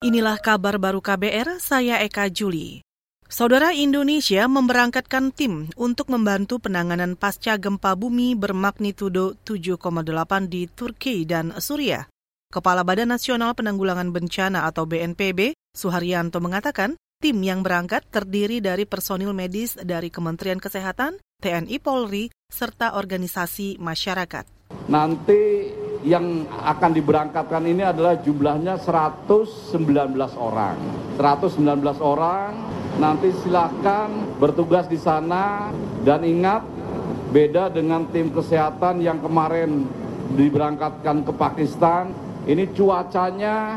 Inilah kabar baru KBR, saya Eka Juli. Saudara Indonesia memberangkatkan tim untuk membantu penanganan pasca gempa bumi bermagnitudo 7,8 di Turki dan Suriah. Kepala Badan Nasional Penanggulangan Bencana atau BNPB, Suharyanto mengatakan, tim yang berangkat terdiri dari personil medis dari Kementerian Kesehatan, TNI Polri, serta organisasi masyarakat. Nanti yang akan diberangkatkan ini adalah jumlahnya 119 orang. 119 orang nanti silakan bertugas di sana dan ingat beda dengan tim kesehatan yang kemarin diberangkatkan ke Pakistan. Ini cuacanya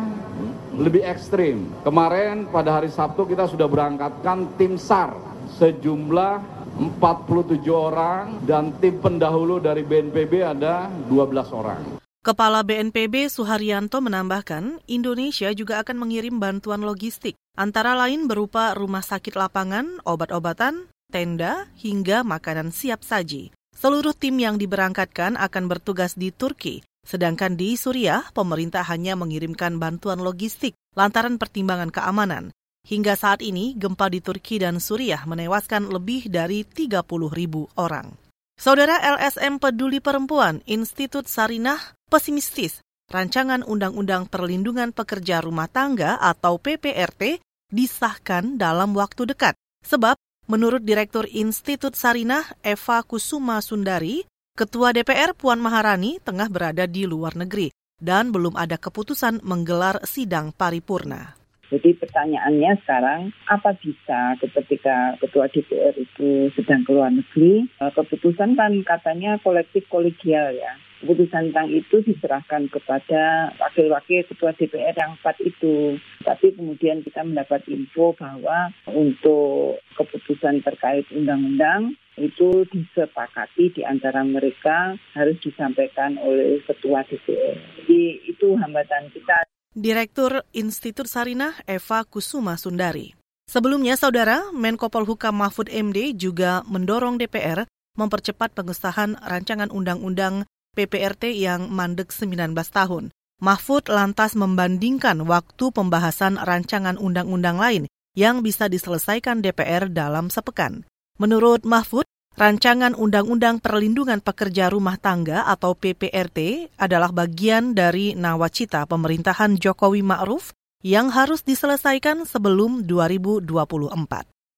lebih ekstrim. Kemarin pada hari Sabtu kita sudah berangkatkan tim SAR sejumlah 47 orang dan tim pendahulu dari BNPB ada 12 orang. Kepala BNPB Suharyanto menambahkan, Indonesia juga akan mengirim bantuan logistik, antara lain berupa rumah sakit lapangan, obat-obatan, tenda, hingga makanan siap saji. Seluruh tim yang diberangkatkan akan bertugas di Turki, sedangkan di Suriah, pemerintah hanya mengirimkan bantuan logistik lantaran pertimbangan keamanan. Hingga saat ini, gempa di Turki dan Suriah menewaskan lebih dari 30 ribu orang. Saudara LSM Peduli Perempuan, Institut Sarinah pesimistis rancangan Undang-Undang Perlindungan Pekerja Rumah Tangga atau PPRT disahkan dalam waktu dekat. Sebab, menurut Direktur Institut Sarinah Eva Kusuma Sundari, Ketua DPR Puan Maharani tengah berada di luar negeri dan belum ada keputusan menggelar sidang paripurna. Jadi pertanyaannya sekarang, apa bisa ketika Ketua DPR itu sedang keluar negeri, eh, keputusan kan katanya kolektif kolegial ya keputusan tentang itu diserahkan kepada wakil-wakil ketua DPR yang empat itu. Tapi kemudian kita mendapat info bahwa untuk keputusan terkait undang-undang itu disepakati di antara mereka harus disampaikan oleh ketua DPR. Jadi itu hambatan kita. Direktur Institut Sarinah Eva Kusuma Sundari. Sebelumnya, Saudara, Menko Polhukam Mahfud MD juga mendorong DPR mempercepat pengesahan rancangan undang-undang PPRT yang mandek 19 tahun. Mahfud lantas membandingkan waktu pembahasan rancangan undang-undang lain yang bisa diselesaikan DPR dalam sepekan. Menurut Mahfud, rancangan Undang-Undang Perlindungan Pekerja Rumah Tangga atau PPRT adalah bagian dari nawacita pemerintahan Jokowi Ma'ruf yang harus diselesaikan sebelum 2024.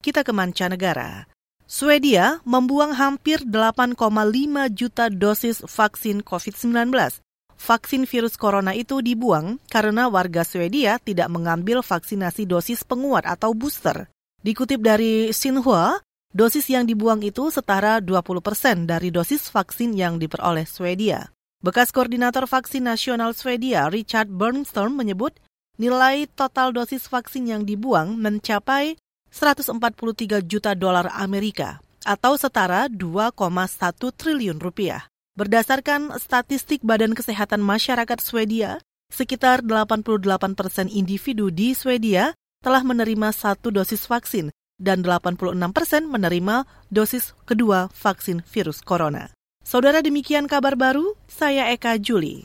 Kita ke mancanegara. Swedia membuang hampir 8,5 juta dosis vaksin COVID-19. Vaksin virus corona itu dibuang karena warga Swedia tidak mengambil vaksinasi dosis penguat atau booster. Dikutip dari Xinhua, dosis yang dibuang itu setara 20 persen dari dosis vaksin yang diperoleh Swedia. Bekas koordinator vaksin nasional Swedia, Richard Bernstorm menyebut nilai total dosis vaksin yang dibuang mencapai 143 juta dolar Amerika atau setara 2,1 triliun rupiah. Berdasarkan statistik Badan Kesehatan Masyarakat Swedia, sekitar 88 persen individu di Swedia telah menerima satu dosis vaksin dan 86 persen menerima dosis kedua vaksin virus corona. Saudara demikian kabar baru, saya Eka Juli.